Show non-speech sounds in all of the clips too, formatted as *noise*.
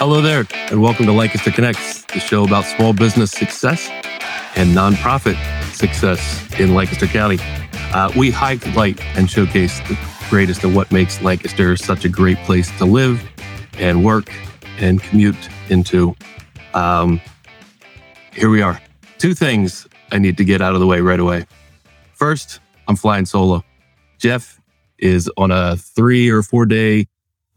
Hello there, and welcome to Lancaster Connects, the show about small business success and nonprofit success in Lancaster County. Uh, we highlight and showcase the greatest of what makes Lancaster such a great place to live and work and commute into. Um, here we are. Two things I need to get out of the way right away. First, I'm flying solo. Jeff is on a three or four day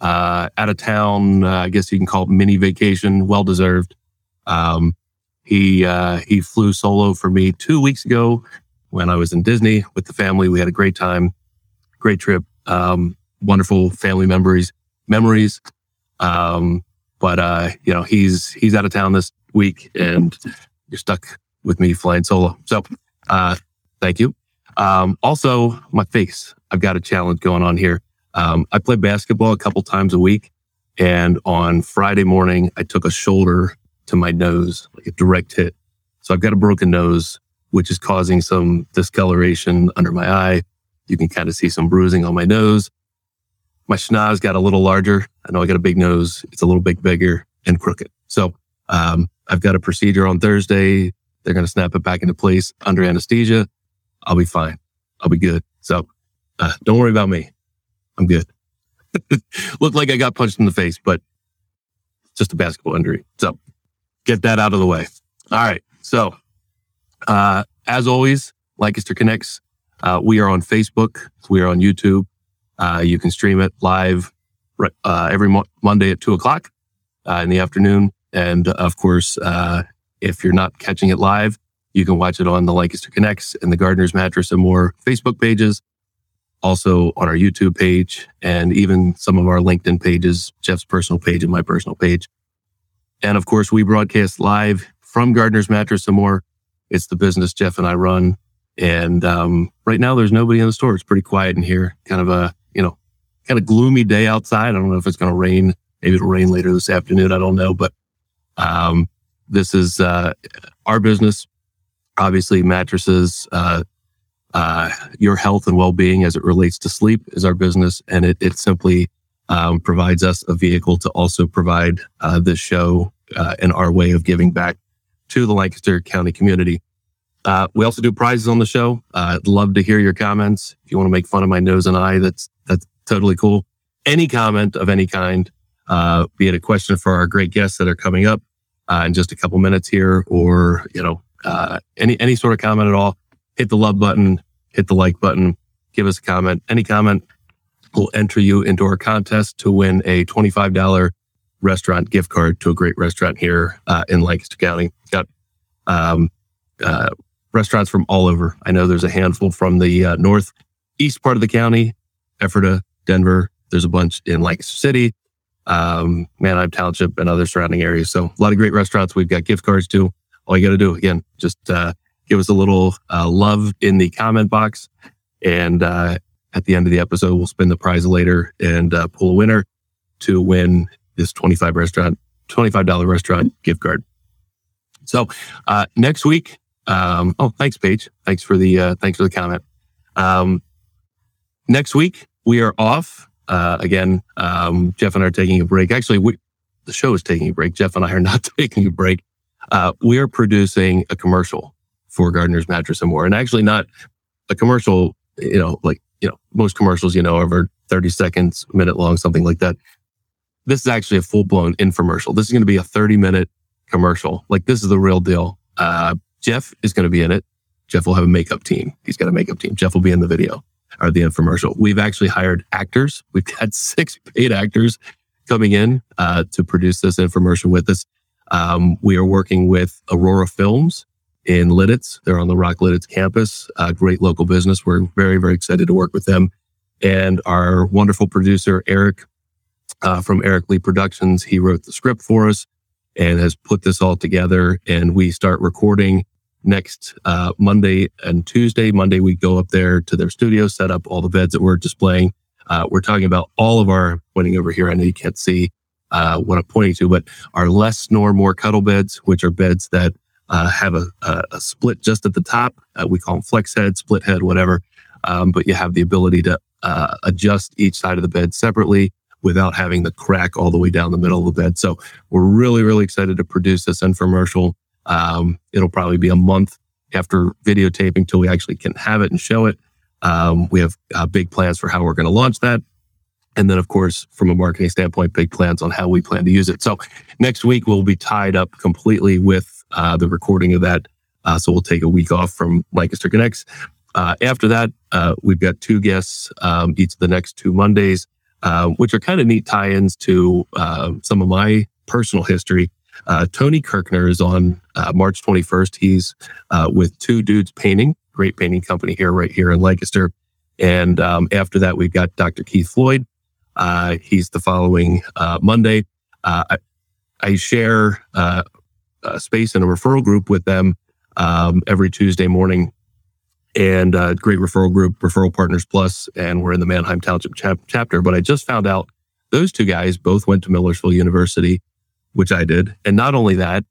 uh, out of town. Uh, I guess you can call it mini vacation. Well deserved. Um, he uh, he flew solo for me two weeks ago when I was in Disney with the family. We had a great time, great trip, um, wonderful family memories. Memories. Um, but uh, you know he's he's out of town this week, and you're stuck with me flying solo. So uh, thank you. Um, also, my face. I've got a challenge going on here. Um, I play basketball a couple times a week. And on Friday morning, I took a shoulder to my nose, like a direct hit. So I've got a broken nose, which is causing some discoloration under my eye. You can kind of see some bruising on my nose. My schnoz got a little larger. I know I got a big nose. It's a little bit bigger and crooked. So um, I've got a procedure on Thursday. They're going to snap it back into place under anesthesia. I'll be fine. I'll be good. So uh, don't worry about me. I'm good. *laughs* Looked like I got punched in the face, but just a basketball injury. So get that out of the way. All right. So, uh, as always, Lancaster Connects, uh, we are on Facebook. We are on YouTube. Uh, you can stream it live uh, every mo- Monday at two o'clock uh, in the afternoon. And of course, uh, if you're not catching it live, you can watch it on the Lancaster Connects and the Gardner's Mattress and more Facebook pages also on our YouTube page and even some of our LinkedIn pages, Jeff's personal page and my personal page. And of course, we broadcast live from Gardner's Mattress and more. It's the business Jeff and I run. And um, right now, there's nobody in the store. It's pretty quiet in here. Kind of a, you know, kind of gloomy day outside. I don't know if it's going to rain. Maybe it'll rain later this afternoon. I don't know. But um, this is uh, our business. Obviously, mattresses, uh, uh, your health and well-being as it relates to sleep is our business, and it, it simply um, provides us a vehicle to also provide uh, this show uh, and our way of giving back to the Lancaster County community. Uh, we also do prizes on the show. Uh, I'd love to hear your comments. If you want to make fun of my nose and eye, that's that's totally cool. Any comment of any kind, uh, be it a question for our great guests that are coming up in just a couple minutes here, or you know, any any sort of comment at all hit the love button, hit the like button, give us a comment. Any comment will enter you into our contest to win a $25 restaurant gift card to a great restaurant here uh, in Lancaster County. Got um, uh, restaurants from all over. I know there's a handful from the uh, northeast part of the county, Ephrata, Denver. There's a bunch in Lancaster City, um, Manheim Township, and other surrounding areas. So a lot of great restaurants. We've got gift cards too. All you got to do again, just uh, give us a little uh, love in the comment box. And uh, at the end of the episode, we'll spin the prize later and uh, pull a winner to win this 25 restaurant, $25 restaurant gift card. So uh, next week, um, oh, thanks, Paige. Thanks for the uh, thanks for the comment. Um, next week we are off uh, again. Um, Jeff and I are taking a break. Actually, we, the show is taking a break. Jeff and I are not *laughs* taking a break. we are producing a commercial for Gardner's Mattress and More. And actually not a commercial, you know, like, you know, most commercials, you know, over 30 seconds, minute long, something like that. This is actually a full blown infomercial. This is going to be a 30 minute commercial. Like this is the real deal. Uh, Jeff is going to be in it. Jeff will have a makeup team. He's got a makeup team. Jeff will be in the video or the infomercial. We've actually hired actors. We've had *laughs* six paid actors coming in uh, to produce this infomercial with us. Um, we are working with Aurora Films, in Lititz. They're on the Rock Lititz campus, a great local business. We're very, very excited to work with them. And our wonderful producer, Eric, uh, from Eric Lee Productions, he wrote the script for us and has put this all together. And we start recording next uh, Monday and Tuesday. Monday, we go up there to their studio, set up all the beds that we're displaying. Uh, we're talking about all of our pointing over here. I know you can't see uh, what I'm pointing to, but our less snore, more cuddle beds, which are beds that uh, have a, a, a, split just at the top. Uh, we call them flex head, split head, whatever. Um, but you have the ability to uh, adjust each side of the bed separately without having the crack all the way down the middle of the bed. So we're really, really excited to produce this infomercial. Um, it'll probably be a month after videotaping till we actually can have it and show it. Um, we have uh, big plans for how we're going to launch that. And then, of course, from a marketing standpoint, big plans on how we plan to use it. So next week, we'll be tied up completely with uh, the recording of that. Uh, so we'll take a week off from Lancaster Connects. Uh, after that, uh, we've got two guests um, each of the next two Mondays, uh, which are kind of neat tie-ins to uh, some of my personal history. Tony Kirkner is on March 21st. He's with Two Dudes Painting, great painting company here, right here in Lancaster. And um, after that, we've got Dr. Keith Floyd. He's the following Monday. I, I, share uh, a space in a referral group with them um, every Tuesday morning. And uh, great referral group, Referral Partners Plus, and we're in the Manheim Township chap- chapter. But I just found out those two guys both went to Millersville University, which I did. And not only that,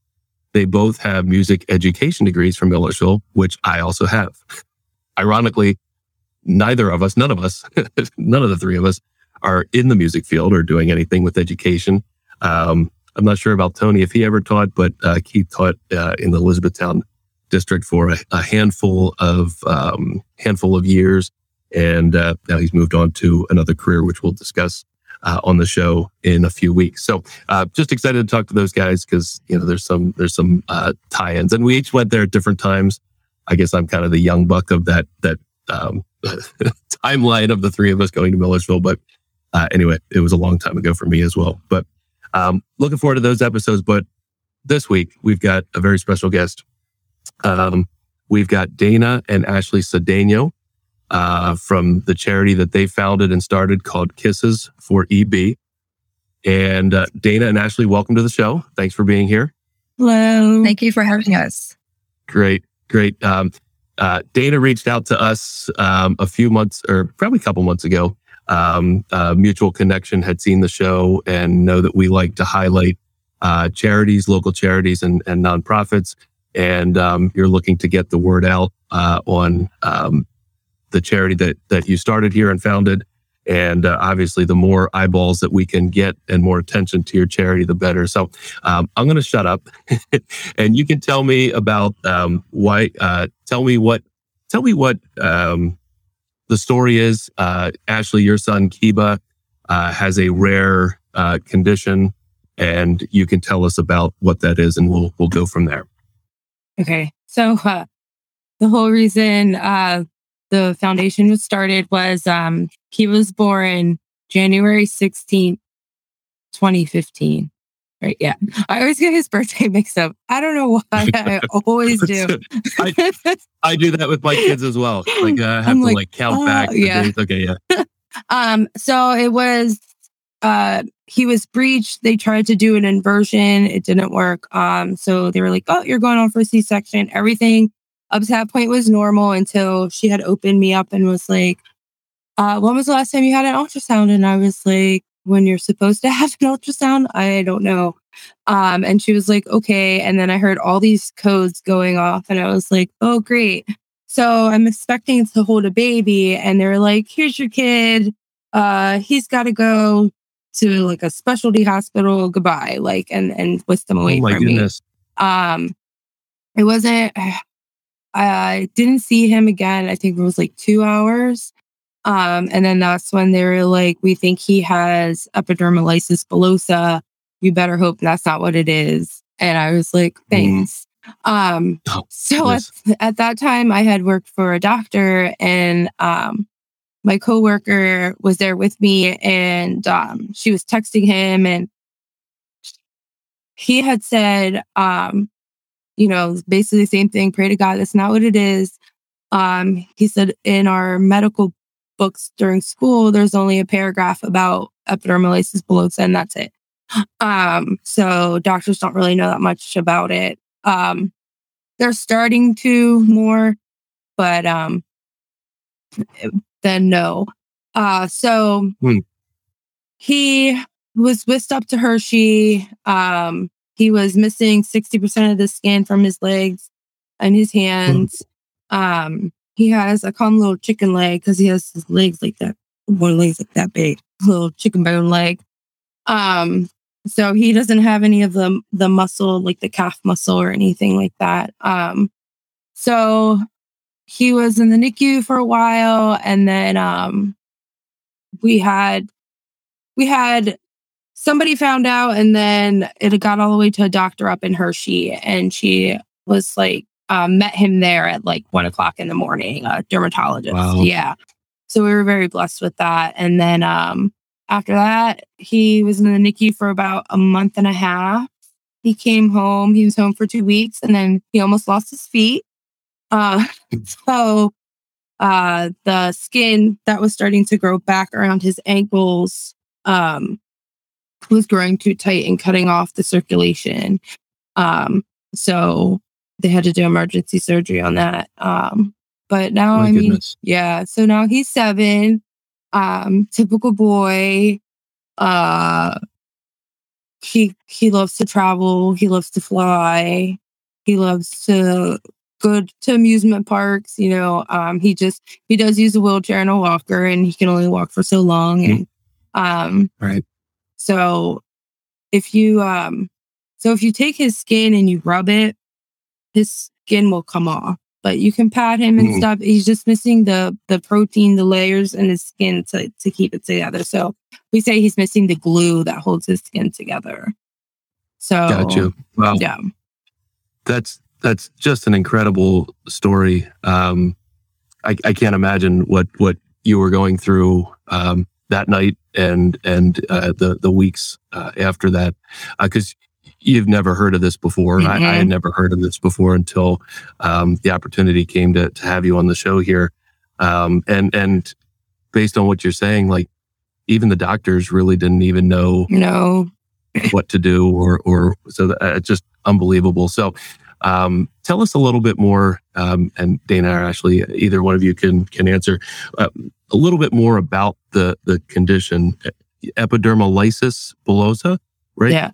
they both have music education degrees from Millersville, which I also have. *laughs* Ironically, neither of us, none of us, *laughs* none of the three of us are in the music field or doing anything with education. Um, I'm not sure about Tony if he ever taught, but uh, Keith taught uh, in the Elizabethtown district for a, a handful of um, handful of years, and uh, now he's moved on to another career, which we'll discuss uh, on the show in a few weeks. So, uh, just excited to talk to those guys because you know there's some there's some uh, tie-ins, and we each went there at different times. I guess I'm kind of the young buck of that that um, *laughs* timeline of the three of us going to Millersville, but uh, anyway, it was a long time ago for me as well. But um, looking forward to those episodes. But this week, we've got a very special guest. Um, we've got Dana and Ashley Cedeno uh, from the charity that they founded and started called Kisses for EB. And uh, Dana and Ashley, welcome to the show. Thanks for being here. Hello. Thank you for having us. Great, great. Um, uh, Dana reached out to us um, a few months or probably a couple months ago um, uh, mutual connection had seen the show and know that we like to highlight uh, charities, local charities, and, and nonprofits. And um, you're looking to get the word out uh, on um, the charity that that you started here and founded. And uh, obviously, the more eyeballs that we can get and more attention to your charity, the better. So um, I'm going to shut up, *laughs* and you can tell me about um, why. Uh, tell me what. Tell me what um, the story is uh, Ashley, your son Kiba, uh, has a rare uh, condition, and you can tell us about what that is, and we'll we'll go from there. Okay, so uh, the whole reason uh, the foundation was started was um, he was born January sixteenth, twenty fifteen. Right. Yeah. I always get his birthday *laughs* mixed up. I don't know why. *laughs* I always do. I, I, do that with my kids as well. Like uh, I *laughs* have I'm to like, like count uh, back. Yeah. Days. Okay. Yeah. um. So it was. Uh. He was breached. They tried to do an inversion. It didn't work. Um. So they were like, "Oh, you're going on for a C-section." Everything up to that point was normal until she had opened me up and was like, uh, when was the last time you had an ultrasound? And I was like, when you're supposed to have an ultrasound? I don't know. Um, and she was like, okay. And then I heard all these codes going off, and I was like, oh, great. So I'm expecting to hold a baby, and they're like, here's your kid. Uh, he's got to go to like a specialty hospital. Goodbye. Like, and and whisk them away oh from goodness. me. Um, it wasn't. *sighs* I didn't see him again. I think it was like two hours. Um, and then that's when they were like, we think he has epidermolysis bullosa. You better hope that's not what it is. And I was like, mm. thanks. Mm. Um, *laughs* oh, so at, at, that time, I had worked for a doctor, and um, my coworker was there with me, and um, she was texting him, and he had said, um, you know, basically the same thing. Pray to God, that's not what it is. Um, he said in our medical books during school, there's only a paragraph about epidermolysis bullosa, and that's it. Um, so doctors don't really know that much about it. Um, they're starting to more, but um, then no. Uh, so hmm. he was whisked up to Hershey. Um, he was missing 60% of the skin from his legs and his hmm. hands. Um, he has a common little chicken leg because he has his legs like that, one leg's like that big. *laughs* little chicken bone leg. Um, so he doesn't have any of the the muscle, like the calf muscle or anything like that. Um, so he was in the NICU for a while, and then um, we had we had somebody found out, and then it got all the way to a doctor up in Hershey, and she was like um, met him there at like one o'clock in the morning, a dermatologist. Wow. Yeah. So we were very blessed with that. And then um, after that, he was in the NICU for about a month and a half. He came home. He was home for two weeks, and then he almost lost his feet. Uh, *laughs* *laughs* so uh, the skin that was starting to grow back around his ankles um, was growing too tight and cutting off the circulation. Um, so they had to do emergency surgery on that. Um, but now, My I mean, yeah. So now he's seven. Um, typical boy. Uh, he he loves to travel. He loves to fly. He loves to go to amusement parks. You know, um, he just he does use a wheelchair and a walker, and he can only walk for so long. And um, Right. so if you um so if you take his skin and you rub it, his skin will come off. But you can pat him and Mm. stuff. He's just missing the the protein, the layers in his skin to to keep it together. So we say he's missing the glue that holds his skin together. So Gotcha. Wow. yeah. That's that's just an incredible story. Um, I, I can't imagine what what you were going through um, that night and and uh, the the weeks uh, after that, because you've never heard of this before. I, I had never heard of this before until um, the opportunity came to to have you on the show here. Um, and and based on what you're saying, like even the doctors really didn't even know No. *laughs* what to do or or so that, uh, just unbelievable so um, tell us a little bit more um, and dana or ashley either one of you can can answer uh, a little bit more about the the condition epidermolysis bullosa right Yeah.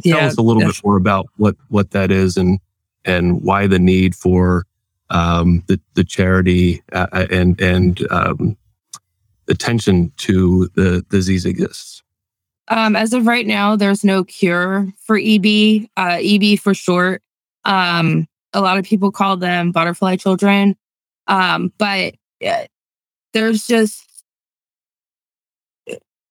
Tell Yeah, us a little bit more about what what that is and and why the need for um, the the charity uh, uh, and and um, attention to the disease exists Um, as of right now, there's no cure for EB. Uh, EB for short. Um, a lot of people call them butterfly children. Um, but uh, there's just,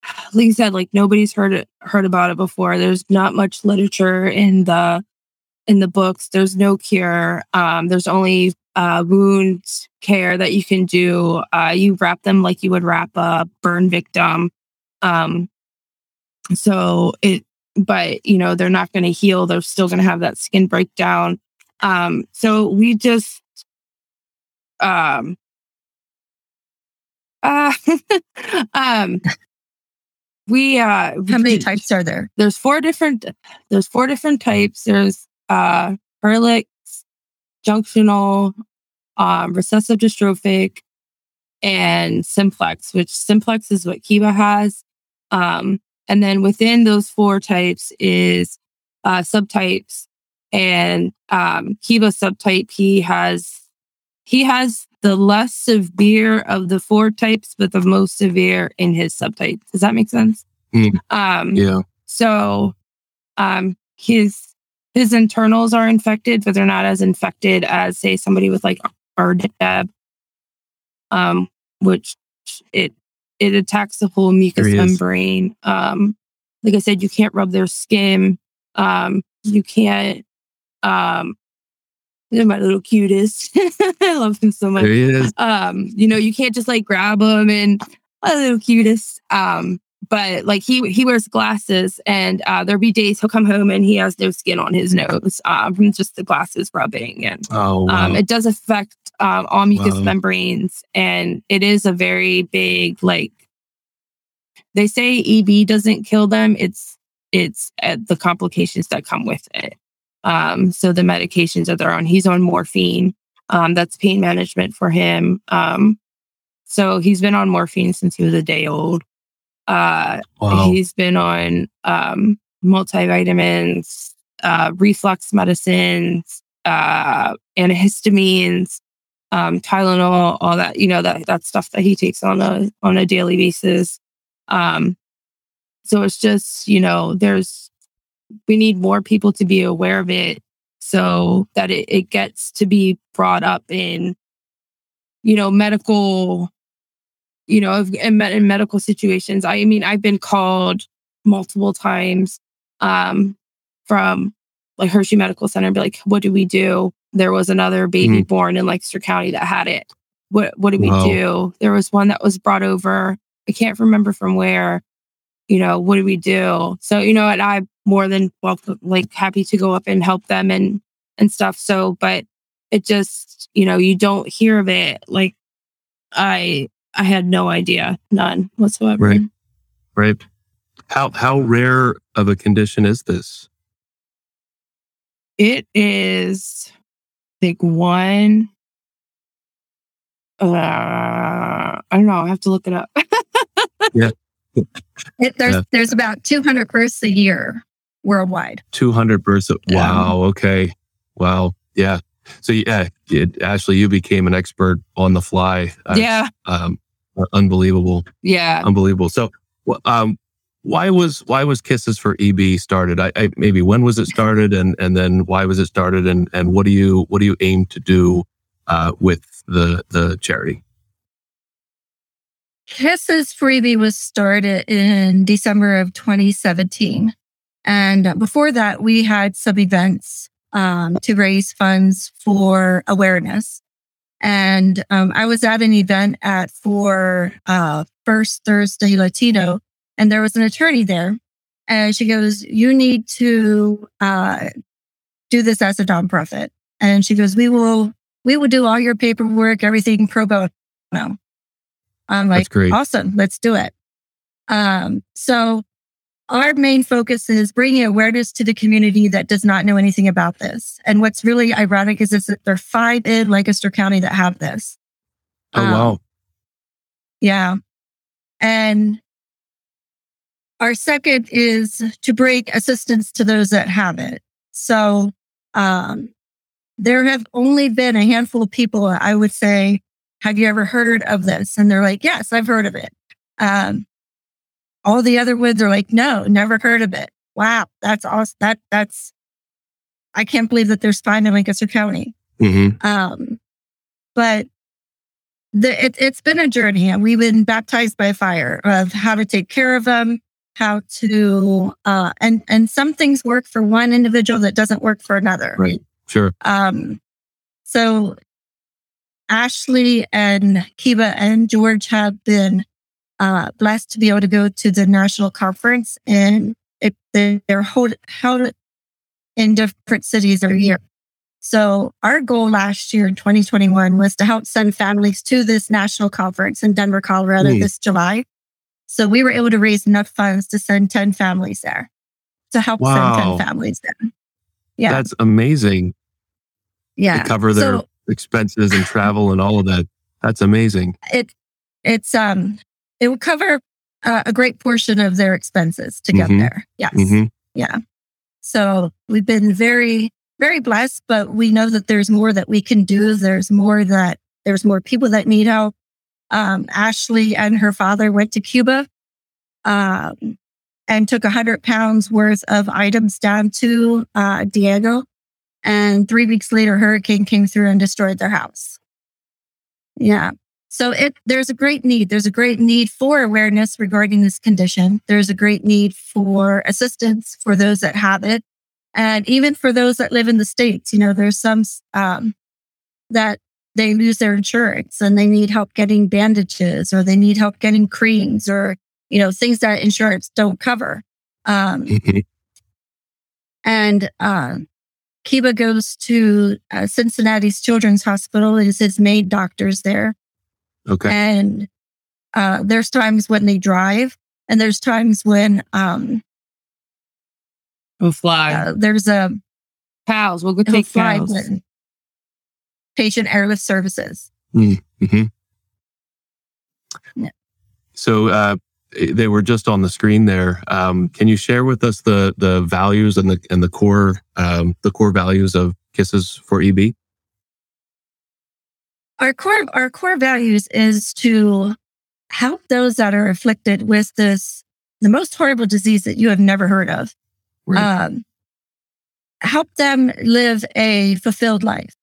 *sighs* like you said, like nobody's heard it, heard about it before. There's not much literature in the in the books. There's no cure. Um, there's only uh, wound care that you can do. Uh, you wrap them like you would wrap a burn victim. Um, so it, but you know, they're not going to heal. They're still going to have that skin breakdown. Um, so we just, um, uh, *laughs* um, we, uh, How many types are there? there's four different there's four different types. There's uh Herlitz, junctional um recessive dystrophic and simplex which simplex is what kiva has. Um and then within those four types is uh subtypes. And um kiva subtype he has he has the less severe of the four types but the most severe in his subtype does that make sense Hmm. um yeah so um his his internals are infected, but they're not as infected as say somebody with like RDEB, um, which it it attacks the whole mucous There he is. membrane. Um, like I said, you can't rub their skin. Um, you can't um my little cutest. *laughs* I love him so much there he is um you know you can't just like grab him and a little cutest um but like he he wears glasses and uh there'll be days he'll come home and he has no skin on his nose um from just the glasses rubbing and oh wow. um it does affect um all mucous Wow. membranes and it is a very big like they say eb doesn't kill them it's it's uh, the complications that come with it um so the medications that they're on he's on morphine um that's pain management for him um so he's been on morphine since he was a day old uh wow. He's been on um, multivitamins, uh, reflux medicines, uh, antihistamines, um, Tylenol, all that. You know that that stuff that he takes on a on a daily basis. Um, so it's just, you know, there's, we need more people to be aware of it so that it, it gets to be brought up in, you know, medical, you know, in, in medical situations. I mean, I've been called multiple times um, from like Hershey Medical Center and be like, what do we do? There was another baby mm. born in Lancaster County that had it. What what do we wow. do? There was one that was brought over. I can't remember from where. You know, what do we do? So, you know, and I'm more than welcome, like happy to go up and help them and and stuff. So, but it just, you know, you don't hear of it. Like I I had no idea, none whatsoever. Right. Right. How how rare of a condition is this? It is like one. Uh, I don't know. I have to look it up. *laughs* yeah. It, there's yeah. there's about 200 births a year worldwide. 200 births. Wow. Okay. Wow. Yeah. So yeah, it, Ashley, you became an expert on the fly. yeah. Um, unbelievable. Yeah. Unbelievable. So, um, why was why was Kisses for EB started? I, I, maybe when was it started, and and then why was it started, and and what do you what do you aim to do uh, with the the charity? Kisses EB was started in December of 2017, and before that, we had some events um, to raise funds for awareness. And um, I was at an event at for uh, First Thursday Latino and there was an attorney there. And she goes, You need to uh, do this as a nonprofit. And she goes, We will, we will do all your paperwork, everything pro bono. I'm like, great. awesome, let's do it. Um, so our main focus is bringing awareness to the community that does not know anything about this. And what's really ironic is that there are five in Lancaster County that have this. Oh, um, wow. Yeah. And our second is to bring assistance to those that have it. So um, there have only been a handful of people, I would say, have you ever heard of this? And they're like, yes, I've heard of it. Um, all the other ones are like, no, never heard of it. Wow, that's awesome. That that's I can't believe that there's five in Lancaster County. Mm-hmm. Um, but the, it, has been a journey. and We've been baptized by fire of how to take care of them, how to uh, and and some things work for one individual that doesn't work for another. Right. Sure. Um, so Ashley and Kiva and George have been uh, blessed to be able to go to the national conference, and it, they're hold, held in different cities every year. So our goal last year in 2021 was to help send families to this national conference in Denver, Colorado mm. this July. So we were able to raise enough funds to send 10 families there to help wow. send 10 families there. Yeah. That's amazing. Yeah. To cover their so, expenses and travel and all of that. That's amazing. It, it's, um, it will cover uh, a great portion of their expenses to get mm-hmm. there. Yes. Mm-hmm. Yeah. So we've been very, very blessed, but we know that there's more that we can do. There's more that there's more people that need help um, Ashley and her father went to Cuba um, and took 100 pounds worth of items down to uh, Diego. And three weeks later, hurricane came through and destroyed their house. Yeah. So it there's a great need. There's a great need for awareness regarding this condition. There's a great need for assistance for those that have it, and even for those that live in the states. You know, there's some um, that they lose their insurance and they need help getting bandages or they need help getting creams or, you know, things that insurance don't cover. Um, mm-hmm. And uh, Kiba goes to uh, Cincinnati's Children's Hospital. Is his maid doctors there. Okay. And uh, there's times when they drive, and there's times when um, we'll fly. Uh, there's a pals. We'll go take fly pals patient airlift services. Mm-hmm. Yeah. So uh, they were just on the screen there. Um, can you share with us the the values and the and the core um, the core values of Kisses for EB? Our core our core values is to help those that are afflicted with this, the most horrible disease that you have never heard of. Right. Um, help them live a fulfilled life.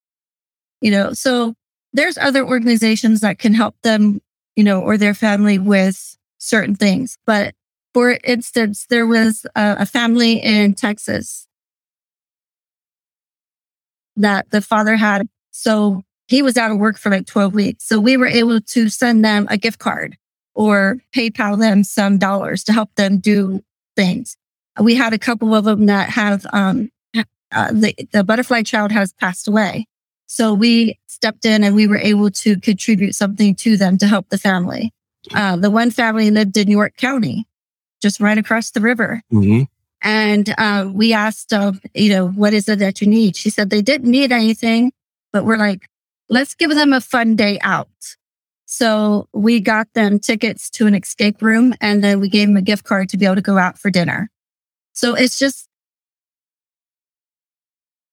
You know, so there's other organizations that can help them, you know, or their family with certain things. But for instance, there was a, a family in Texas that the father had. So he was out of work for like 12 weeks. So we were able to send them a gift card or PayPal them some dollars to help them do things. We had a couple of them that have, um, uh, the, the butterfly child has passed away. So we stepped in and we were able to contribute something to them to help the family. Uh, the one family lived in York County, just right across the river. Mm-hmm. And uh, we asked, uh, you know, what is it that you need? She said they didn't need anything, but we're like, let's give them a fun day out. So we got them tickets to an escape room and then we gave them a gift card to be able to go out for dinner. So it's just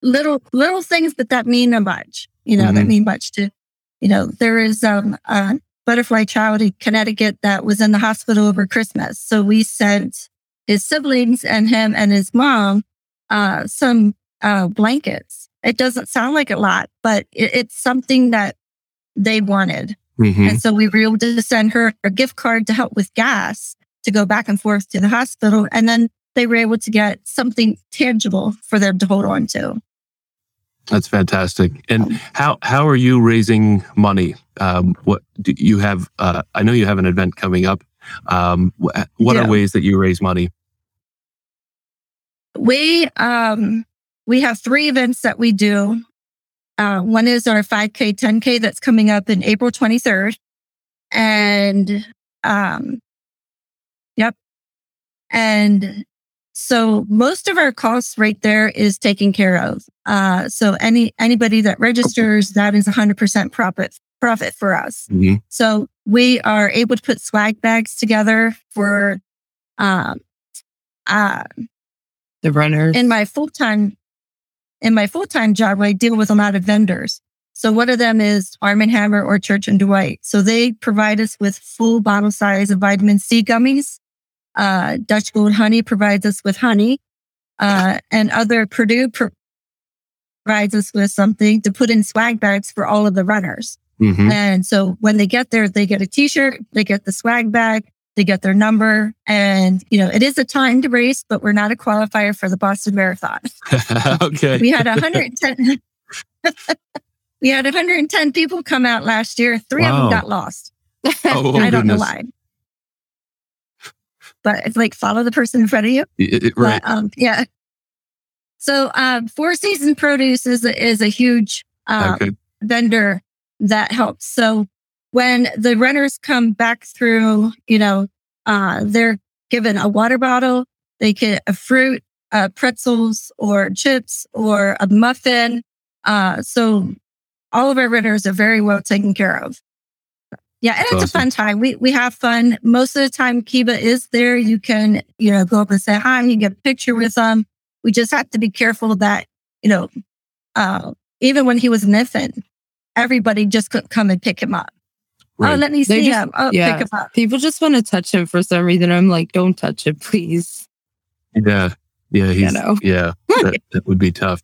little, little things, but that mean a much, you know, mm-hmm. that mean much to, you know, there is um, a butterfly child in Connecticut that was in the hospital over Christmas. So we sent his siblings and him and his mom uh, some uh, blankets. It doesn't sound like a lot, but it, it's something that they wanted. Mm-hmm. And so we were able to send her a gift card to help with gas to go back and forth to the hospital. And then they were able to get something tangible for them to hold on to. That's fantastic. And how how are you raising money? Um, what do you have? Uh, I know you have an event coming up. Um, what yeah. are ways that you raise money? We um, we have three events that we do. Uh, one is our 5K, 10K that's coming up in April 23rd. And um, yep. And so most of our costs right there is taken care of. Uh, so any anybody that registers, that is 100% profit profit for us. Mm-hmm. So we are able to put swag bags together for um, uh, the runners. In my full time, in my full time job, I deal with a lot of vendors. So one of them is Arm and Hammer or Church and Dwight. So they provide us with full bottle size of vitamin C gummies. Uh, Dutch Gold Honey provides us with honey. Uh, and other Perdue pro- provides us with something to put in swag bags for all of the runners. Mm-hmm. And so when they get there, they get a t-shirt, they get the swag bag, they get their number. And, you know, it is a timed race, but we're not a qualifier for the Boston Marathon. *laughs* okay. We had 110. *laughs* we had 110 people come out last year. Three wow. of them got lost. Oh, *laughs* I don't know why. But it's like follow the person in front of you. It, it, right. But, um, yeah. So um, Four Season Produce is, is a huge um, okay. vendor that helps. So when the runners come back through, you know, uh, they're given a water bottle, they get a fruit, uh, pretzels or chips or a muffin. Uh, so all of our runners are very well taken care of. Yeah, and it's awesome. a fun time. We we have fun. Most of the time, Kiva is there. You can, you know, go up and say hi. You get a picture with them. We just have to be careful that, you know, uh, even when he was an infant, everybody just couldn't come and pick him up. Oh, right. Oh, let me see just, him. Oh, yeah. pick him up. People just want to touch him for some reason. I'm like, don't touch him, please. Yeah. Yeah. He's, you know? *laughs* yeah. that, that, would be tough.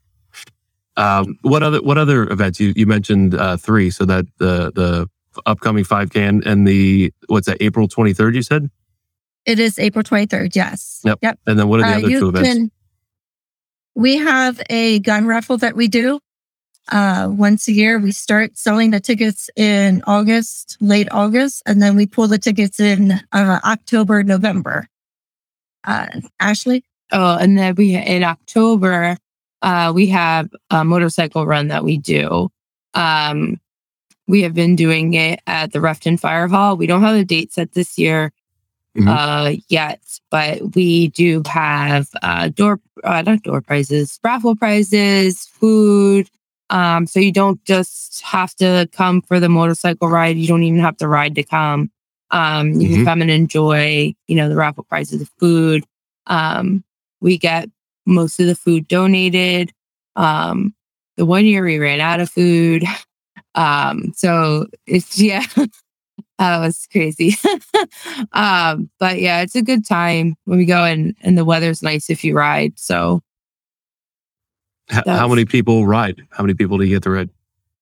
Um, what other, what other events? You, you mentioned, uh, three. So that the, the upcoming 5K and, and the, what's that, April 23rd, you said? It is April 23rd. Yes. Yep. Yep. And then what are the uh, other two events? Can, we have a gun raffle that we do uh, once a year. We start selling the tickets in August, late August, and then we pull the tickets in uh, October, November. Uh, Ashley? Oh, and then we in October, uh, we have a motorcycle run that we do. Um, we have been doing it at the Refton Fire Hall. We don't have a date set this year mm-hmm. uh, yet, but we do have uh, door, uh, not door prizes, raffle prizes, food, um, so you don't just have to come for the motorcycle ride. You don't even have to ride to come. Um, you mm-hmm. can come and enjoy, you know, the raffle prizes, of food. Um, we get most of the food donated. Um, the one year we ran out of food. *laughs* Um, so it's, *laughs* yeah. That was crazy. *laughs* um, but yeah, it's a good time when we go and, and the weather's nice if you ride. So H- how many people ride? How many people do you get to ride?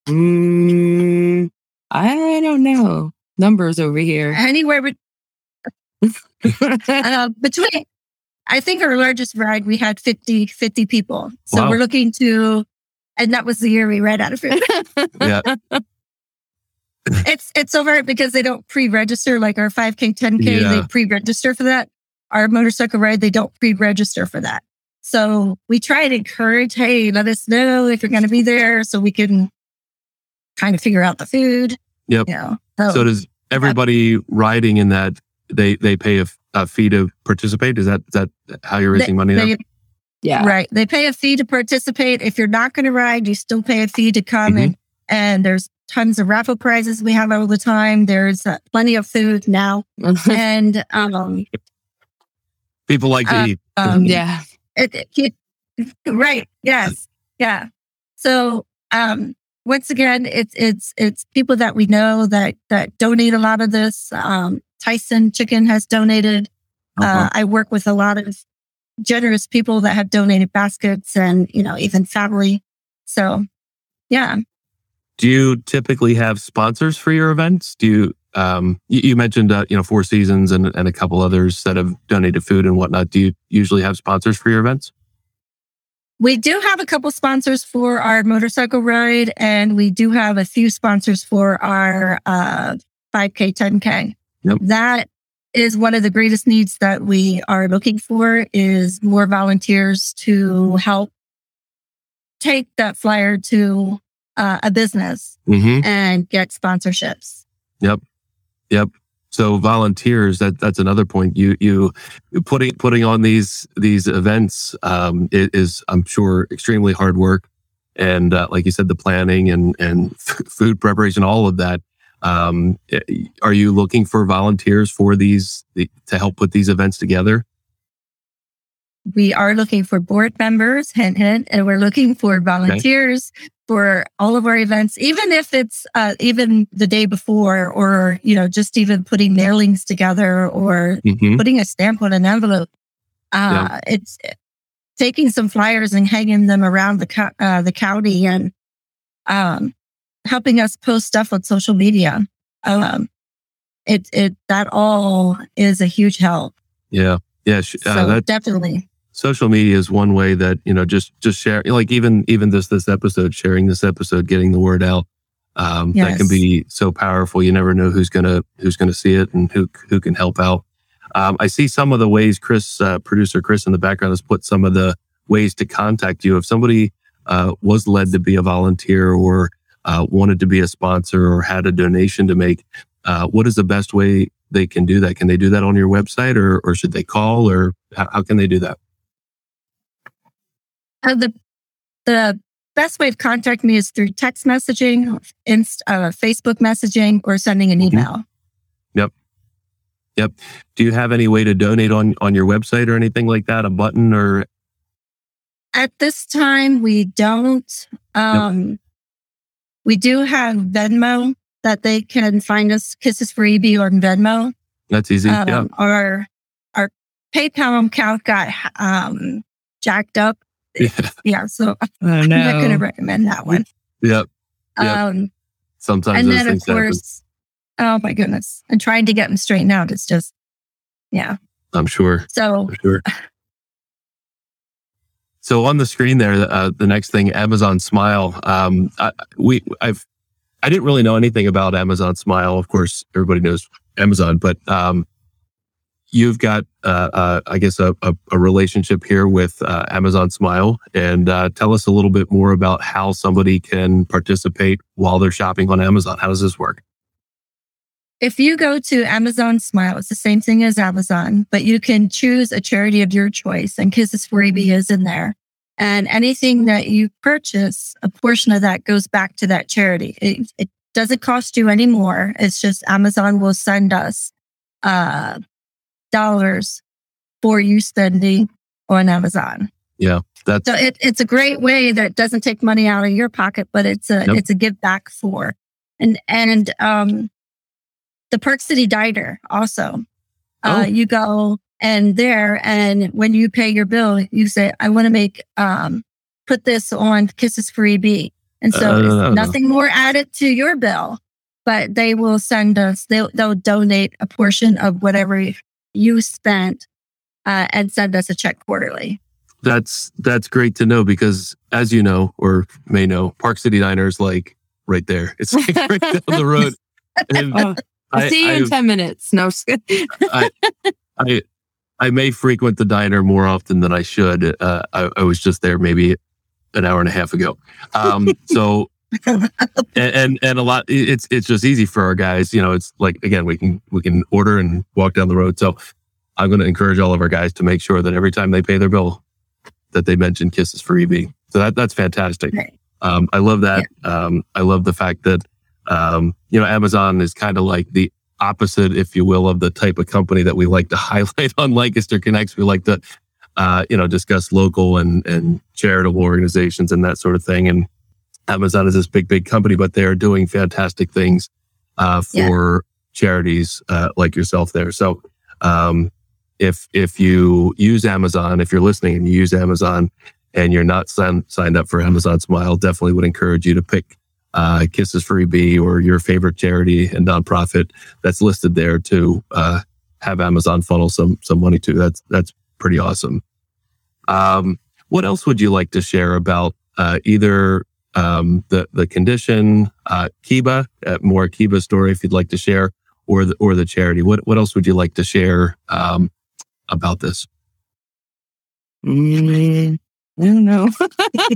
Mm, I don't know. Numbers over here. Anywhere but *laughs* uh, between, I think our largest ride, we had 50, 50 people. So Wow. we're looking to, and that was the year we ran out of food. *laughs* Yeah. it's, it's over it because they don't pre-register like our 5K, 10K, Yeah. they pre-register for that. Our motorcycle ride, they don't pre-register for that. So we try to encourage, hey, let us know if you're going to be there so we can kind of figure out the food. Yep. You know, So does everybody riding in that they they pay a, a fee to participate? Is that is that how you're raising money? Now? they, Yeah. Right. They pay a fee to participate. If you're not going to ride, you still pay a fee to come Mhm. and and there's tons of raffle prizes we have all the time. There's uh, plenty of food now, *laughs* and um, People like to Uh, eat. um yeah. it, it- it- right. Yes. Yeah. So um, once again, it's it's it's people that we know that that donate a lot of this. Um, Tyson Chicken has donated. Uh, Uh-huh. I work with a lot of generous people that have donated baskets and, you know, even family. So, yeah. Do you typically have sponsors for your events? Do you um you, you mentioned uh, you know Four Seasons and and a couple others that have donated food and whatnot. Do you usually have sponsors for your events? We do have a couple sponsors for our motorcycle ride, and we do have a few sponsors for our uh, 5K, 10K. Yep. That is one of the greatest needs that we are looking for is more volunteers to help take that flyer to uh, a business Mm-hmm. and get sponsorships. Yep. Yep. So volunteers, that that's another point. You you putting putting on these these events um, is I'm sure extremely hard work, and uh, like you said, the planning and and f- *laughs* food preparation, all of that. Um, are you looking for volunteers for these the, to help put these events together? we are looking for board members, hint, hint, and we're looking for volunteers for all of our events, even if it's uh, even the day before, or you know, just even putting mailings together or Mm-hmm. putting a stamp on an envelope. Uh, It's taking some flyers and hanging them around the co- uh, the county and um, helping us post stuff on social media. Um, it it that all is a huge help. Yeah, yeah. sh- Uh, that definitely. social media is one way that you know just just share like even even this this episode sharing this episode getting the word out um that can be so powerful you never know who's gonna who's gonna see it and who who can help out um i see some of the ways chris uh, producer chris in the background has put some of the ways to contact you if somebody uh was led to be a volunteer or uh wanted to be a sponsor or had a donation to make uh what is the best way they can do that can they do that on your website or or should they call or how, how can they do that Uh, the the best way to contact me is through text messaging, inst, uh, Facebook messaging, or sending an Mhm. yep. Do you have any way to donate on on your website or anything like that? A button or At this time, we don't. Um, We do have Venmo that they can find us Kisses for EB on Venmo. that's easy. Um, yeah. Our our PayPal account got um, jacked up. *laughs* Yeah. Yeah, so Oh *laughs* I'm not going to recommend that one. Yep. Yep. Um, Sometimes and then of things happen. course, oh my goodness, and trying to get them straightened out is just, yeah. I'm sure. So I'm sure. *laughs* So on the screen there, uh, the next thing, Amazon Smile. Um, I, we, I've, I didn't really know anything about Amazon Smile. Of course, everybody knows Amazon, but um, you've got, uh, uh, I guess, a, a, a relationship here with uh, Amazon Smile, and uh, tell us a little bit more about how somebody can participate while they're shopping on Amazon. How does this work? If you go to Amazon Smile, it's the same thing as Amazon, but you can choose a charity of your choice, and Kisses for EB is in there. And anything that you purchase, a portion of that goes back to that charity. It, it doesn't cost you any more. It's just Amazon will send us uh, dollars for you spending on Amazon. Yeah. That's So it, it's a great way that doesn't take money out of your pocket, but it's a Yep. it's a give back for. And and um the Park City Diner also. Uh, Oh. you go and there, and when you pay your bill, you say, "I want to make um, put this on Kisses for EB," and so Uh, nothing more added to your bill, but they will send us. They'll they'll donate a portion of whatever you spent uh, and send us a check quarterly. That's that's great to know because, as you know or may know, Park City Diner is like right there. It's like right down the *laughs* road. *laughs* And Oh, I- see you I- in 10 minutes. No, kidding. *laughs* I I may frequent the diner more often than I should. Uh, I, I was just there maybe an hour and a half ago. Um, *laughs* so *laughs* and, and and a lot. It's it's just easy for our guys. You know, it's like again we can we can order and walk down the road. So I'm going to encourage all of our guys to make sure that every time they pay their bill, that they mention Kisses for EB. So that that's fantastic. Right. Um, I love that. Um, I love the fact that um, you know Amazon is kind of like the opposite, if you will, of the type of company that we like to *laughs* highlight on Lancaster Connects. We like to, uh, you know, discuss local and and charitable organizations and that sort of thing. And Amazon is this big, big company, but they are doing fantastic things uh, Yeah. for charities uh, like yourself there. So, um, if if you use Amazon, if you're listening and you use Amazon, and you're not signed signed up for Amazon Smile, definitely would encourage you to pick uh, Kisses for EB or your favorite charity and nonprofit that's listed there to uh, have Amazon funnel some some money to. That's that's pretty awesome. Um, what else would you like to share about uh, either um, the the condition, uh, Kiba, uh, more Kiba story if you'd like to share, or the or the charity? What what else would you like to share um, about this? Mm, I don't know.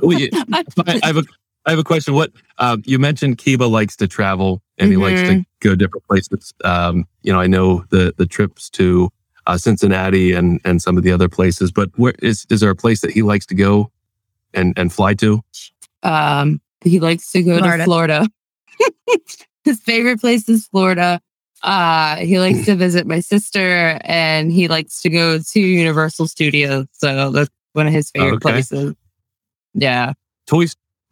Well, you- *laughs* I I have a I have a question. What um, you mentioned, Kiba likes to travel and he likes to go different places. Um, you know, I know the the trips to uh, Cincinnati and and some of the other places. But where is is there a place that he likes to go and and fly to? um, he likes to go Florida. to Florida. *laughs* His favorite place is Florida. Uh, he likes to visit my sister and he likes to go to Universal Studios. So that's one of his favorite Okay. places. Yeah, Toy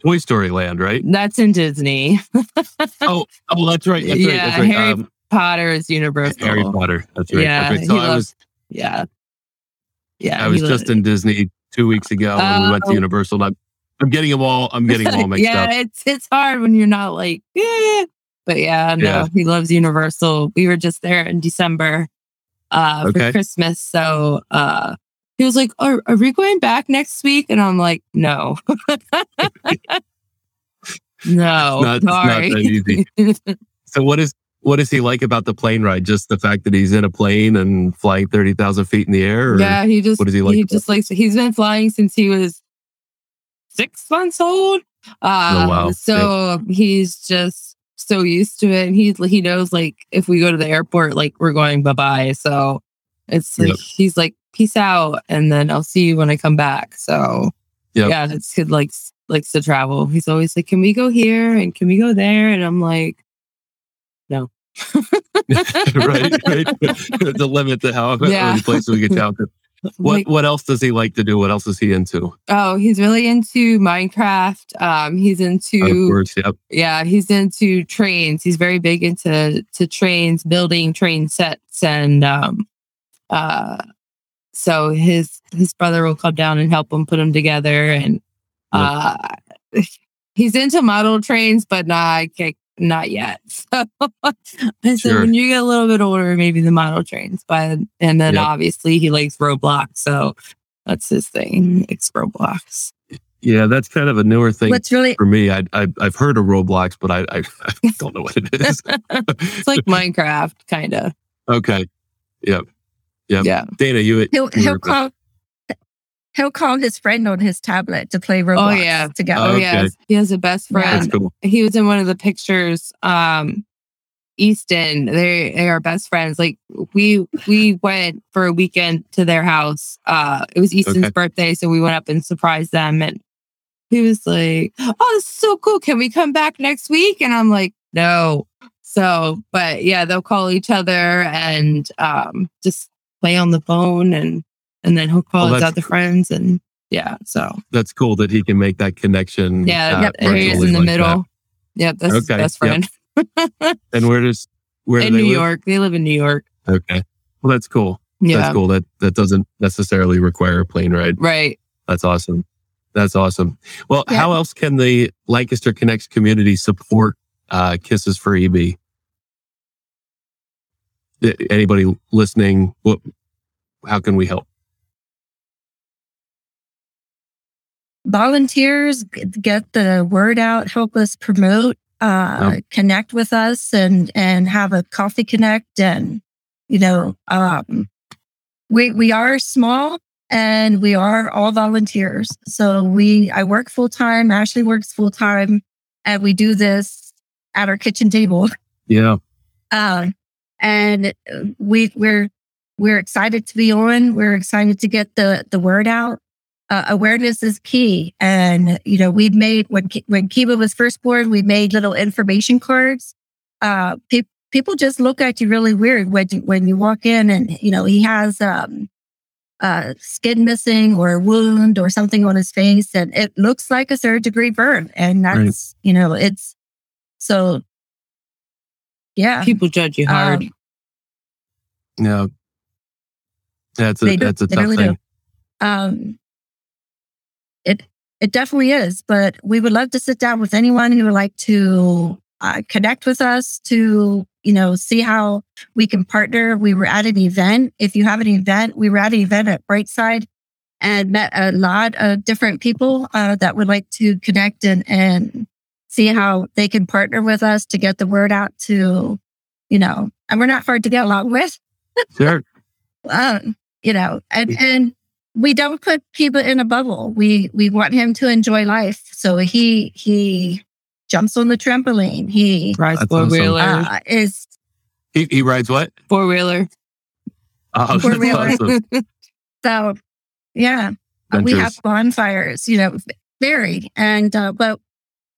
Toy Story Land, right? that's in Disney. *laughs* oh, oh, that's right. That's right. Yeah, That's right. Harry Um, Potter is Universal. Harry Potter. That's right. Yeah, That's right. So I loves- was Yeah. Yeah. I was just in Disney two weeks ago when we went to Oh. Universal. I'm, I'm getting them all. I'm getting them all *laughs* mixed yeah, up. it's it's hard when you're not like, eh. but yeah, no, Yeah. he loves Universal. We were just there in December uh Okay. for Christmas. So uh he was like, are, are we going back next week? And I'm like, no. *laughs* no, Not- it's not sorry. that easy. So what is what does he like about the plane ride? Just the fact that he's in a plane and flying thirty thousand feet in the air? Yeah, he just what does he like He just likes he's been flying since he was six months old. Uh, Oh, wow. So he's just so used to it. And he's he knows like if we go to the airport, like we're going bye bye. So it's like Yep. he's like peace out, and then I'll see you when I come back. So Yep. yeah, it's kid likes likes to travel. He's always like, can we go here and can we go there? And I'm like, no. *laughs* right, right. *laughs* the limit to how Yeah. many places we can count. What Like, what else does he like to do? What else is he into? oh, he's really into Minecraft. Um, he's into course, yep. yeah he's into trains he's very big into to trains building train sets and um uh so his his brother will come down and help him put them together and uh *laughs* he's into model trains but not not yet *laughs* so *laughs* i said Sure. when you get a little bit older maybe the model trains but and then Yep. obviously he likes roblox so that's his thing it's roblox Yeah, that's kind of a newer thing What's really for me. I, I I've heard of Roblox, but I I, I don't know what it is. it's like minecraft kind of okay, yep, yep. yeah Dana, you he'll you he'll call he'll call his friend on his tablet to play Roblox yeah. together. Oh Okay. yeah, he has a best friend. That's cool. He was in one of the pictures. Um, Easton, they they are best friends. Like we we went for a weekend to their house. Uh, it was Easton's Okay. birthday, so we went up and surprised them. And he was like, "Oh, this is so cool! Can we come back next week?" And I'm like, "No." So, but yeah, they'll call each other and um, just play on the phone, and and then he'll call Oh, his other friends, and yeah, so That's cool that he can make that connection. yeah, uh, yep, there he is in the like middle. that. Yep, that's Okay, best yep. friend. *laughs* And where does Where do in they New live? York. They live in New York. Okay. Well, that's cool. Yeah. That's cool. That that doesn't necessarily require a plane ride. Right. That's awesome. That's awesome. Well, Yeah. how else can the Lancaster Connects community support uh, Kisses for EB? Anybody listening? What? How can we help? volunteers get the word out, help us promote, uh, connect with us and, and have a coffee connect. And, you know, um, we, we are small and we are all volunteers. So we, I work full time. Ashley works full time and we do this at our kitchen table. Yeah. Um, and we, we're, we're excited to be on. We're excited to get the, the word out uh, awareness is key. And, you know, we've made, when, when Kiba was first born, we made little information cards. Uh, pe- people just look at you really weird when you, when you walk in and, you know, he has, um, uh, skin missing or a wound or something on his face and it looks like a third degree burn. And that's, you know, it's so, yeah. People judge you hard. Um, Yeah. That's a that's a tough really do. thing. um it it definitely is but we would love to sit down with anyone who would like to uh, connect with us to you know see how we can partner we were at an event if you have an event we were at an event at brightside and met a lot of different people uh, that would like to connect and and see how they can partner with us to get the word out to you know and we're not hard to get along with Sure. *laughs* um, you know, and and we don't put Kiba in a bubble. We we want him to enjoy life. So he he jumps on the trampoline. He Rides That's four awesome. wheeler. uh, is He, he rides what? Four wheeler. Oh, *laughs* Four wheeler. awesome. *laughs* so yeah. Uh, we have bonfires. You know, varied, and uh, but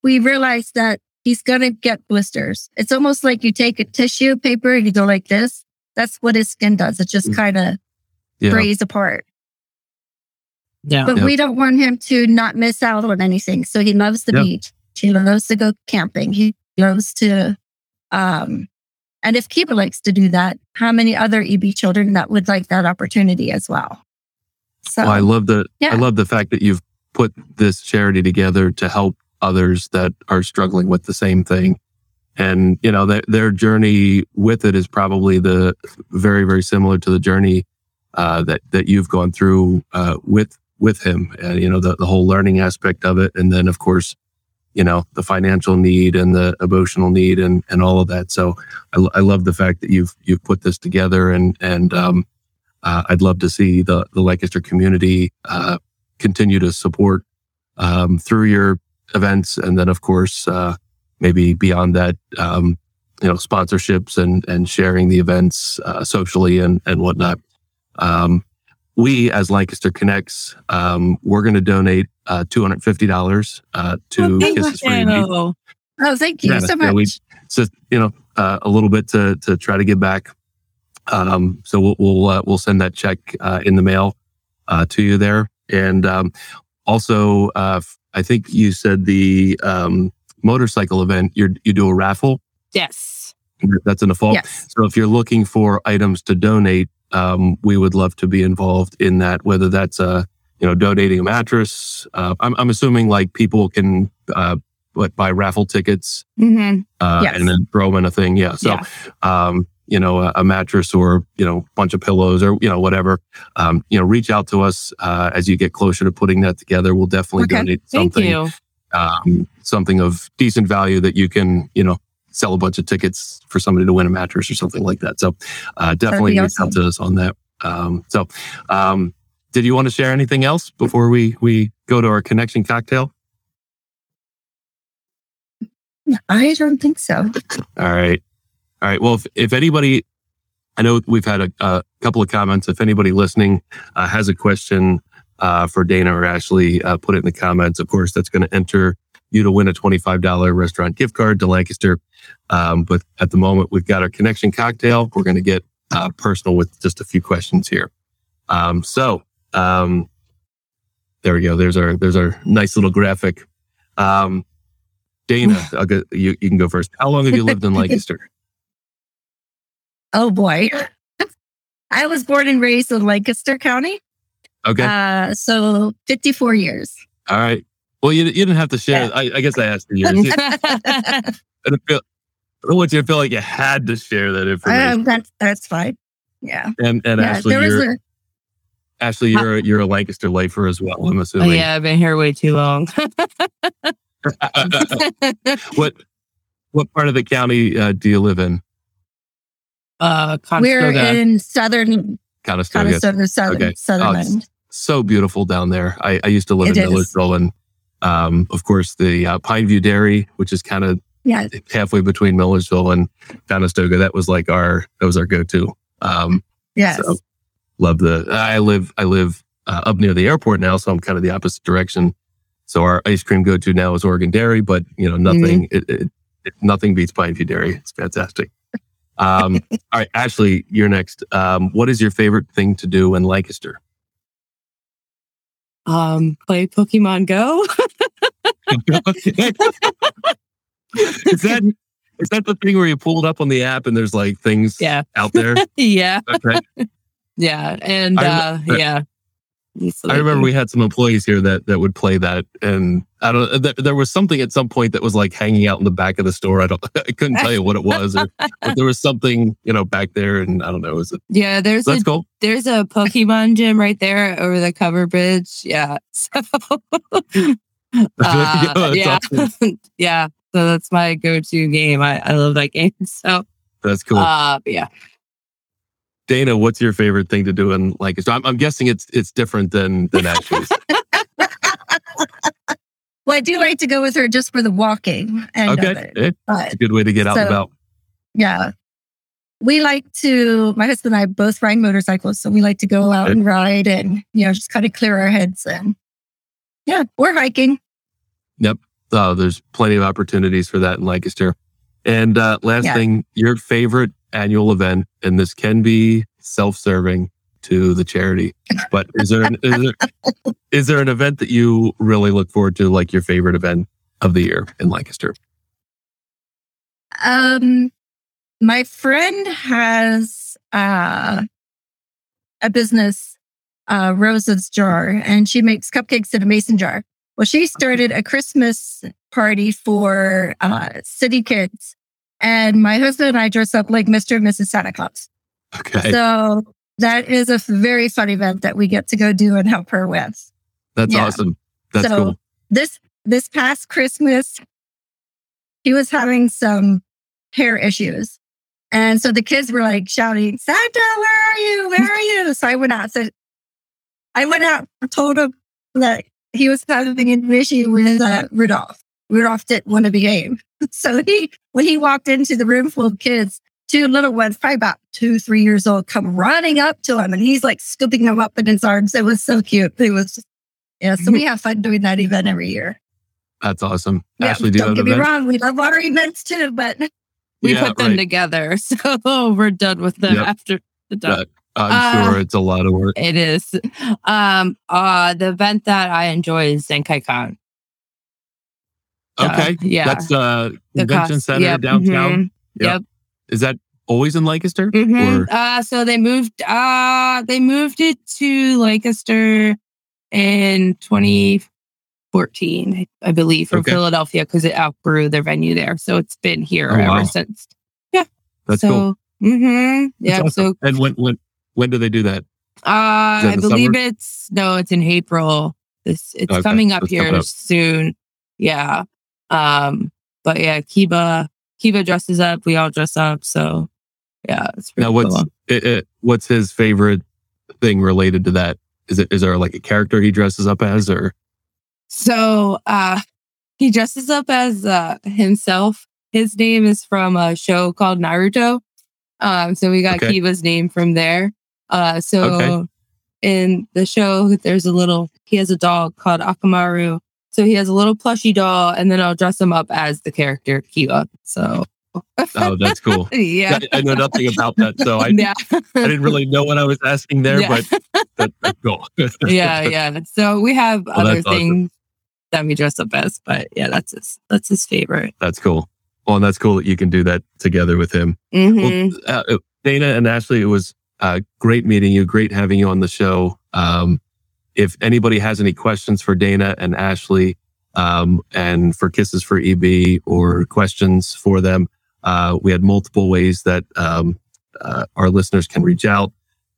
we realized that he's gonna get blisters. It's almost like you take a tissue paper and you go like this. That's what his skin does. It just Mm. kind of Yeah. frays apart. Yeah. but Yep. we don't want him to not miss out on anything. So he loves the Yep. beach. He loves to go camping. He loves to, um, and if Kiba likes to do that, how many other EB children that would like that opportunity as well? So Well, I love the Yeah. I love the fact that you've put this charity together to help others that are struggling with the same thing. And you know, their their journey with it is probably the very, very similar to the journey uh, that that you've gone through uh, with with him. And you know, the the whole learning aspect of it, and then of course, you know, the financial need and the emotional need and and all of that. So I, I love the fact that you've you've put this together, and and um, uh, I'd love to see the the Lancaster community uh, continue to support um, through your events, and then of course uh, maybe beyond that, um, you know, sponsorships and and sharing the events uh, socially and and whatnot. Um, we as Lancaster Connects, um, we're going to donate uh, two hundred fifty dollars uh, to Oh, thank Kisses for you. Oh, thank you Yeah, so yeah, much. we- so you know uh, a little bit to to try to give back. Um, so we'll we'll uh, we'll send that check uh, in the mail uh, to you there, and um, also uh, I think you said the um, motorcycle event you you do a raffle Yes. that's in the fall. yes. So if you're looking for items to donate, um, we would love to be involved in that. Whether that's uh, you know donating a mattress, uh, I'm I'm assuming like people can uh, what buy raffle tickets Mm-hmm. uh, Yes. and then throw them in a thing. Yeah. So, Yeah. um, you know, a, a mattress or, you know, a bunch of pillows or, you know, whatever, um, you know, reach out to us, uh, as you get closer to putting that together. We'll definitely Okay. donate Thank something, you. um, something of decent value that you can, you know, sell a bunch of tickets for somebody to win a mattress or something like that. So, uh, definitely reach awesome. out to us on that. Um, so, um, did you want to share anything else before we, we go to our connection cocktail? I don't think so. All right. All right. Well, if, if anybody, I know we've had a, a couple of comments. If anybody listening uh, has a question uh, for Dana or Ashley, uh, put it in the comments. Of course, that's going to enter you to win a $25 restaurant gift card to Lancaster. Um, but at the moment, we've got our connection cocktail. We're going to get uh, personal with just a few questions here. Um, so um, there we go. There's our there's our nice little graphic. Um, Dana, *laughs* go, you, you can go first. How long have you lived in *laughs* Lancaster? Oh boy. *laughs* I was born and raised in Lancaster County. Okay. Uh, so 54 years. All right. Well, you, you didn't have to share. Yeah. I, I guess I asked the years. I don't, feel, I don't want you to feel like you had to share that information. Um, that's, that's fine. Yeah. and and yeah Ashley, you're, a, Ashley, you're a, you're a Lancaster lifer as well. I'm oh, assuming. yeah, I've been here way too long. *laughs* *laughs* what what part of the county uh, do you live in? Uh, we're in southern, Conestoga. Conestoga, southern, Okay. southern Oh, end. So beautiful down there. I, I used to live It in. Millersville, and um, of course the uh, Pineview Dairy, which is kind of Yeah. halfway between Millersville and Conestoga. That was like our that was our go to. Um, Yes. So love the. I live I live uh, up near the airport now, so I'm kind of the opposite direction. So our ice cream go to now is Oregon Dairy, but you know nothing it, it, it, nothing beats Pineview Dairy. It's fantastic. Um, *laughs* all right, Ashley, you're next. Um, what is your favorite thing to do in Lancaster? um, play Pokemon Go. *laughs* is that is that the thing where you pull it up on the app and there's like things yeah. out there? *laughs* Yeah. Okay. Yeah. And I uh, remember- I remember we had some employees here that that would play that, and I don't. Th- there was something at some point that was like hanging out in the back of the store. I don't. *laughs* I couldn't tell you what it was, or, but there was something you know back there, and I don't know. Was it? *laughs* Yeah, there's So a that's cool. there's a Pokemon gym right there over the cover bridge. Yeah. *laughs* So uh, yeah. awesome. yeah. So that's my go-to game. I, I love that game. So That's cool. uh yeah. Dana, what's your favorite thing to do in Lancaster? I'm, I'm guessing it's it's different than than Ashley's. *laughs* Well, I do like to go with her just for the walking end of okay, it. Eh, But it's a good way to get out and So- about. yeah. We like to, my husband and I both ride motorcycles. So we like to go out Okay. and ride and, you know, just kind of clear our heads. And yeah, we're hiking. Yep. Uh, there's plenty of opportunities for that in Lancaster. And uh, last Yeah. thing, your favorite annual event, and this can be self-serving to the charity, but is there an, is there is there an event that you really look forward to, like your favorite event of the year in Lancaster? Um, my friend has uh, a business, uh, Rosa's Jar, and she makes cupcakes in a mason jar. Well, she started a Christmas party for uh, city kids, and my husband and I dress up like Mr. and Mrs. Santa Claus. Okay, So that is a very fun event that we get to go do and help her with. that's yeah. awesome. That's so cool. this this past Christmas, he was having some hair issues. And so the kids were like shouting, Santa, where are you? Where are you? So I went out. So I went out and told him that he was having an issue with uh, Rudolph. Rudolph didn't want to behave. *laughs* So he, when he walked into the room full of kids, two little ones, probably about two, three years old, come running up to him and he's like scooping them up in his arms. It was so cute. It was just, yeah. So we have fun doing that event every year. That's awesome. Yeah, Ashley, do you don't get an me event? wrong. We love our events too, but *laughs* We Yeah, put them right. together. *laughs* So we're done with them Yep. after the done. Uh, I'm Uh, sure it's a lot of work. It is. Um uh the event that I enjoy is Zenkaikon. Okay, yeah. that's uh The convention cost- center yep, downtown. mhm, Yep. Is that always in Lancaster? Mhm. Or Uh, so they moved. Uh, they moved it to Lancaster in 2014, I, I believe, from Okay. Philadelphia because it outgrew their venue there. So it's been here Oh, ever wow. since. Yeah. That's so, cool. hmm yeah. awesome. and when when when do they do that? So, uh, that I believe summer? it's no, it's in April. This it's Okay, coming up it's here coming up. soon. Yeah. Um, but yeah, Kiba Kiba dresses up. We all dress up. So yeah, it's pretty Now, what's cool. it, it, what's his favorite thing related to that? Is it is there like a character he dresses up as, or So uh he dresses up as uh himself. His name is from a show called Naruto. Um so we got Okay. Kiba's name from there. Uh so Okay. in the show there's a little he has a dog called Akamaru. So he has a little plushy doll and then I'll dress him up as the character Kiba. So *laughs* oh, that's cool. *laughs* yeah. I, I know nothing about that, so I, *laughs* yeah. I didn't really know what I was asking there, Yeah. but that, that's cool. yeah, yeah. So we have Well, other that's awesome. things that we dress up as, but yeah, that's his that's his favorite. that's cool. Well, and that's cool that you can do that together with him. Mhm. Well, uh, Dana and Ashley, it was uh, great meeting you. Great having you on the show. Um, if anybody has any questions for Dana and Ashley, um, and for Kisses for EB or questions for them, uh, we had multiple ways that um, uh, our listeners can reach out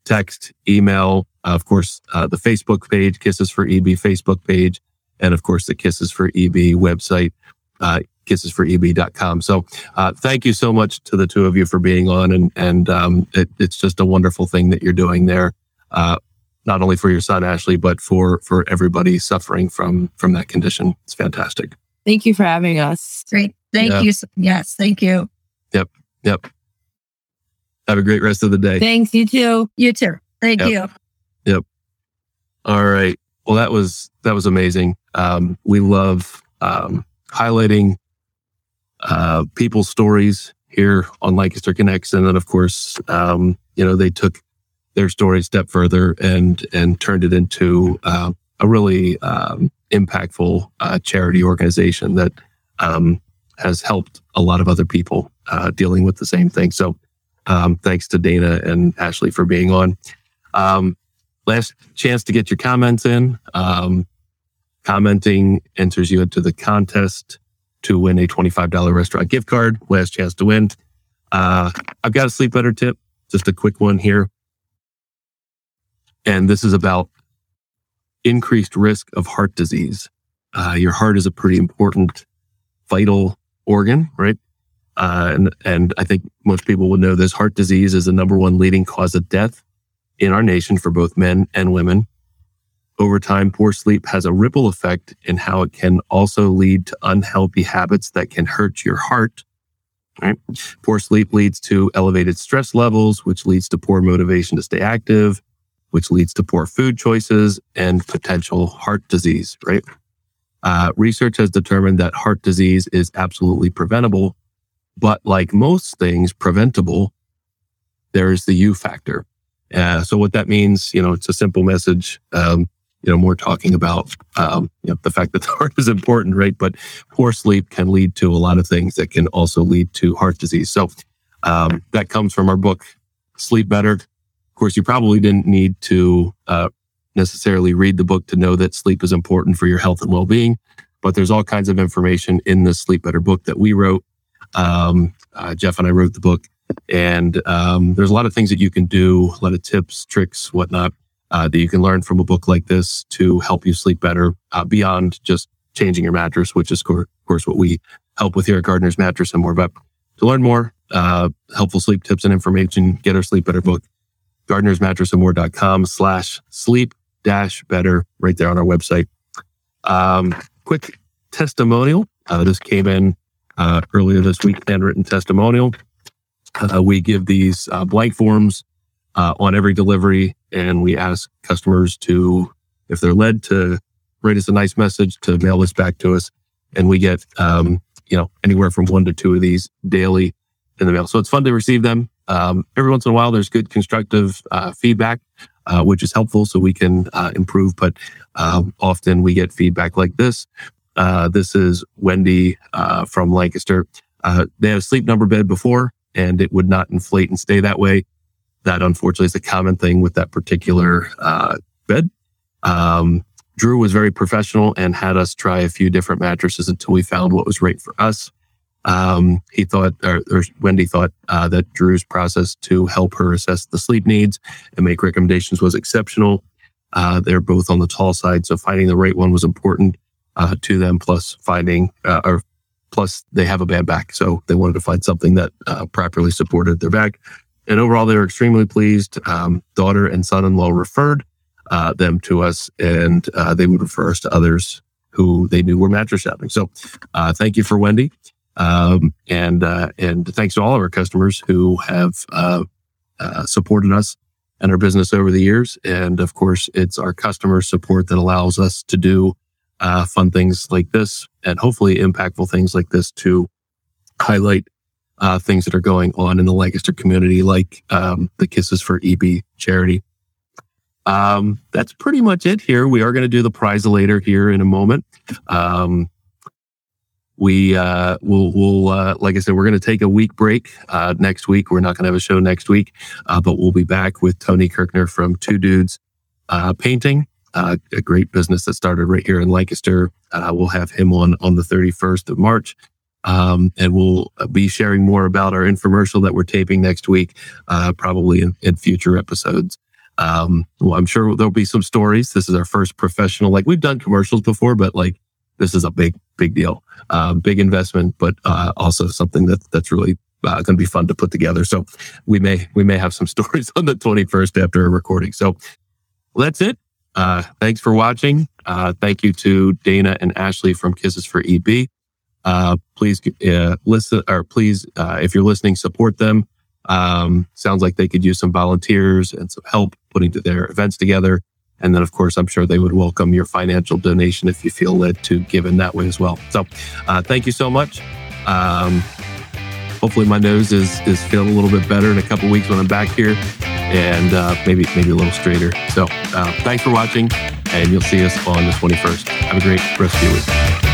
text, email, uh, of course, uh, the Facebook page, Kisses for EB Facebook page, and of course, the Kisses for EB website, uh, kissesforeb.com. So, uh, thank you so much to the two of you for being on, and and um, it, it's just a wonderful thing that you're doing there, uh, not only for your son Ashley, but for for everybody suffering from from that condition. It's fantastic. Thank you for having us. Great, thank yeah. you. Yes, thank you. Yep, yep. Have a great rest of the day. Thanks. You too. You too. Thank yep. you. Yep. All right. Well, that was that was amazing. Um, we love um, highlighting uh, people's stories here on Lancaster Connects, and then of course, um, you know, they took their story a step further and and turned it into uh, a really um, impactful uh, charity organization that um, has helped a lot of other people uh, dealing with the same thing. So um, thanks to Dana and Ashley for being on. Um, last chance to get your comments in. Um, commenting enters you into the contest to win a $25 restaurant gift card. Last chance to win. Uh, I've got a sleep better tip, just a quick one here. And this is about increased risk of heart disease. Uh, your heart is a pretty important vital organ, right? Uh, and, and I think most people would know this heart disease is the number one leading cause of death in our nation for both men and women. Over time, poor sleep has a ripple effect in how it can also lead to unhealthy habits that can hurt your heart. Right? Poor sleep leads to elevated stress levels, which leads to poor motivation to stay active, which leads to poor food choices and potential heart disease, right? Uh, research has determined that heart disease is absolutely preventable but like most things preventable, there's the U factor. Uh, so what that means, you know, it's a simple message. Um, you know, more talking about um, you know, the fact that the *laughs* heart is important, right? But poor sleep can lead to a lot of things that can also lead to heart disease. So um, that comes from our book, Sleep Better. Of course, you probably didn't need to uh, necessarily read the book to know that sleep is important for your health and well-being. But there's all kinds of information in the Sleep Better book that we wrote um, uh, Jeff and I wrote the book, and um, there's a lot of things that you can do, a lot of tips, tricks, whatnot, uh, that you can learn from a book like this to help you sleep better uh, beyond just changing your mattress, which is, of course, what we help with here at Gardner's Mattress and more. But to learn more, uh, helpful sleep tips and information, get our Sleep Better book, gardnersmattressandmore.com slash sleep dash better right there on our website. Um, quick testimonial. Uh, this came in uh, earlier this week, handwritten testimonial. Uh, we give these uh, blank forms uh, on every delivery, and we ask customers to, if they're led to write us a nice message, to mail this back to us, and we get, um, you know, anywhere from one to two of these daily in the mail. So it's fun to receive them. Um, every once in a while, there's good constructive uh, feedback, uh, which is helpful so we can improve. But um, often we get feedback like this, uh, this is Wendy uh, from Lancaster. Uh, they had a sleep number bed before, and it would not inflate and stay that way. That unfortunately is a common thing with that particular uh, bed. Um, Drew was very professional and had us try a few different mattresses until we found what was right for us. Um, he thought, or, or Wendy thought, uh, that Drew's process to help her assess the sleep needs and make recommendations was exceptional. Uh, they're both on the tall side, so finding the right one was important uh, to them, plus finding uh, or plus they have a bad back, so they wanted to find something that uh, properly supported their back. And overall, they were extremely pleased. Um, daughter and son-in-law referred uh, them to us, and they would refer us to others who they knew were mattress shopping. So, thank you for Wendy, um, and and thanks to all of our customers who have supported us and our business over the years. And of course, it's our customer support that allows us to do uh, fun things like this and hopefully impactful things like this to highlight uh, things that are going on in the Lancaster community, like um, the Kisses for EB charity. Um, that's pretty much it here. We are going to do the prize later here in a moment. Um, we uh, will, we'll, uh, like I said, we're going to take a week break uh, next week. We're not going to have a show next week, uh, but we'll be back with Tony Kirkner from Two Dudes uh, Painting, uh, a great business that started right here in Lancaster. we'll have him on on the 31st of March. Um, and we'll be sharing more about our infomercial that we're taping next week, probably in, in, future episodes. Um, well, I'm sure there'll be some stories. This is our first professional, like we've done commercials before, but like this is a big, big deal, uh, big investment, but uh, also something that that's really uh, going to be fun to put together. So we may we may have some *laughs* stories on the 21st after a recording. So that's it. Uh, thanks for watching. Uh, thank you to Dana and Ashley from Kisses for EB. Uh, please listen, or please, if you're listening, support them. Um, sounds like they could use some volunteers and some help putting their events together. And then, of course, I'm sure they would welcome your financial donation if you feel led to give in that way as well. So, uh, thank you so much. Um, hopefully, my nose is is feeling a little bit better in a couple weeks when I'm back here, and uh, maybe maybe a little straighter. So, uh, thanks for watching, and you'll see us on the 21st. Have a great rest of your week.